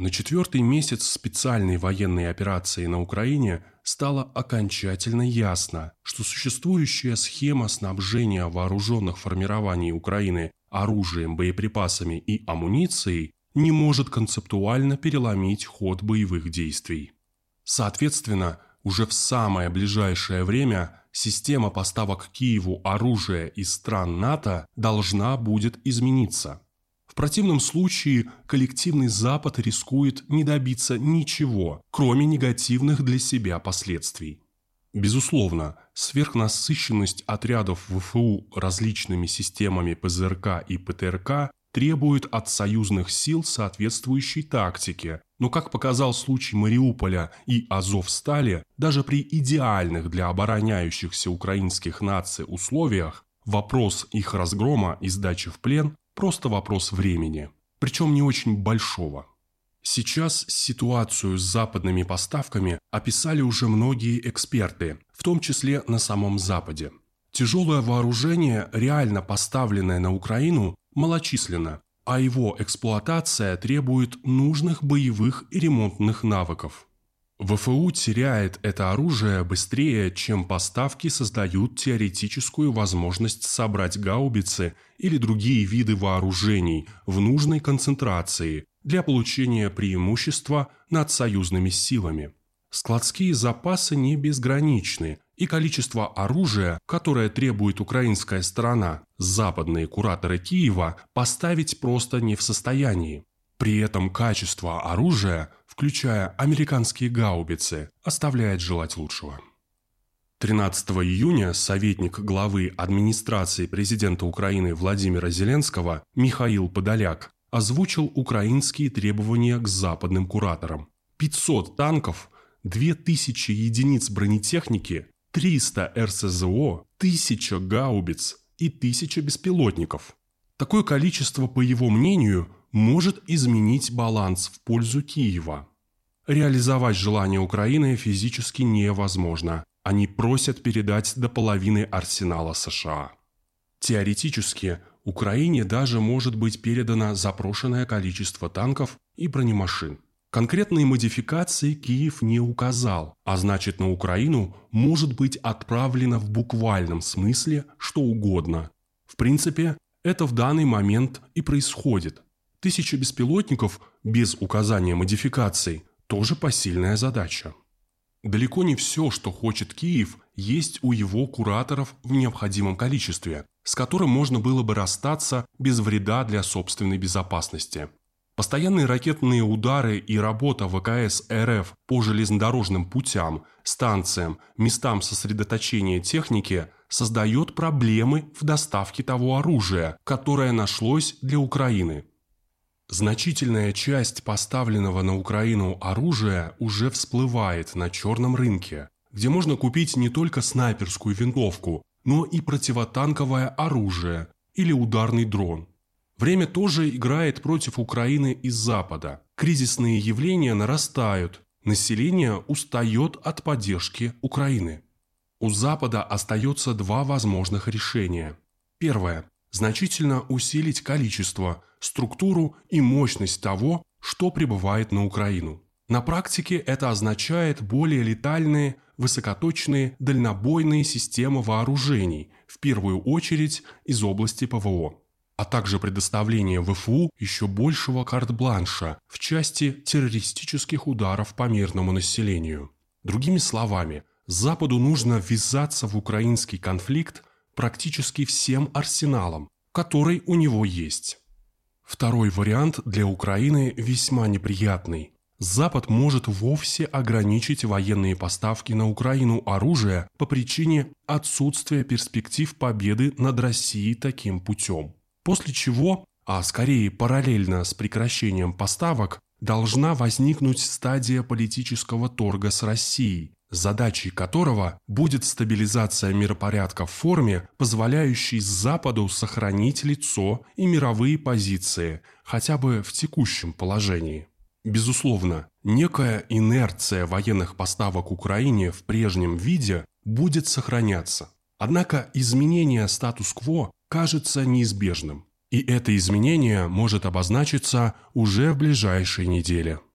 На четвертый месяц специальной военной операции на Украине стало окончательно ясно, что существующая схема снабжения вооруженных формирований Украины оружием, боеприпасами и амуницией не может концептуально переломить ход боевых действий. Соответственно, уже в самое ближайшее время система поставок Киеву оружия из стран НАТО должна будет измениться – в противном случае коллективный Запад рискует не добиться ничего, кроме негативных для себя последствий. Безусловно, сверхнасыщенность отрядов ВФУ различными системами ПЗРК и ПТРК требует от союзных сил соответствующей тактики, но, как показал случай Мариуполя и Азовстали, даже при идеальных для обороняющихся украинских наций условиях вопрос их разгрома и сдачи в плен Просто вопрос времени, причем не очень большого. Сейчас ситуацию с западными поставками описали уже многие эксперты, в том числе на самом Западе. Тяжелое вооружение, реально поставленное на Украину, малочисленно, а его эксплуатация требует нужных боевых и ремонтных навыков. ВФУ теряет это оружие быстрее, чем поставки создают теоретическую возможность собрать гаубицы или другие виды вооружений в нужной концентрации для получения преимущества над союзными силами. Складские запасы не безграничны, и количество оружия, которое требует украинская сторона, западные кураторы Киева поставить просто не в состоянии. При этом качество оружия – включая американские гаубицы, оставляет желать лучшего. 13 июня советник главы администрации президента Украины Владимира Зеленского Михаил Подоляк озвучил украинские требования к западным кураторам. 500 танков, 2000 единиц бронетехники, 300 РСЗО, 1000 гаубиц и 1000 беспилотников. Такое количество, по его мнению, может изменить баланс в пользу Киева. Реализовать желание Украины физически невозможно. Они просят передать до половины арсенала США. Теоретически, Украине даже может быть передано запрошенное количество танков и бронемашин. Конкретные модификации Киев не указал, а значит на Украину может быть отправлено в буквальном смысле что угодно. В принципе, это в данный момент и происходит. Тысяча беспилотников без указания модификаций тоже посильная задача. Далеко не все, что хочет Киев, есть у его кураторов в необходимом количестве, с которым можно было бы расстаться без вреда для собственной безопасности. Постоянные ракетные удары и работа ВКС РФ по железнодорожным путям, станциям, местам сосредоточения техники создает проблемы в доставке того оружия, которое нашлось для Украины – Значительная часть поставленного на Украину оружия уже всплывает на черном рынке, где можно купить не только снайперскую винтовку, но и противотанковое оружие или ударный дрон. Время тоже играет против Украины из Запада. Кризисные явления нарастают, население устает от поддержки Украины. У Запада остается два возможных решения. Первое значительно усилить количество, структуру и мощность того, что прибывает на Украину. На практике это означает более летальные, высокоточные, дальнобойные системы вооружений, в первую очередь из области ПВО, а также предоставление ВФУ еще большего карт-бланша в части террористических ударов по мирному населению. Другими словами, Западу нужно ввязаться в украинский конфликт практически всем арсеналом, который у него есть. Второй вариант для Украины весьма неприятный. Запад может вовсе ограничить военные поставки на Украину оружия по причине отсутствия перспектив победы над Россией таким путем. После чего, а скорее параллельно с прекращением поставок, должна возникнуть стадия политического торга с Россией, задачей которого будет стабилизация миропорядка в форме, позволяющей Западу сохранить лицо и мировые позиции, хотя бы в текущем положении. Безусловно, некая инерция военных поставок Украине в прежнем виде будет сохраняться. Однако изменение статус-кво кажется неизбежным. И это изменение может обозначиться уже в ближайшей неделе.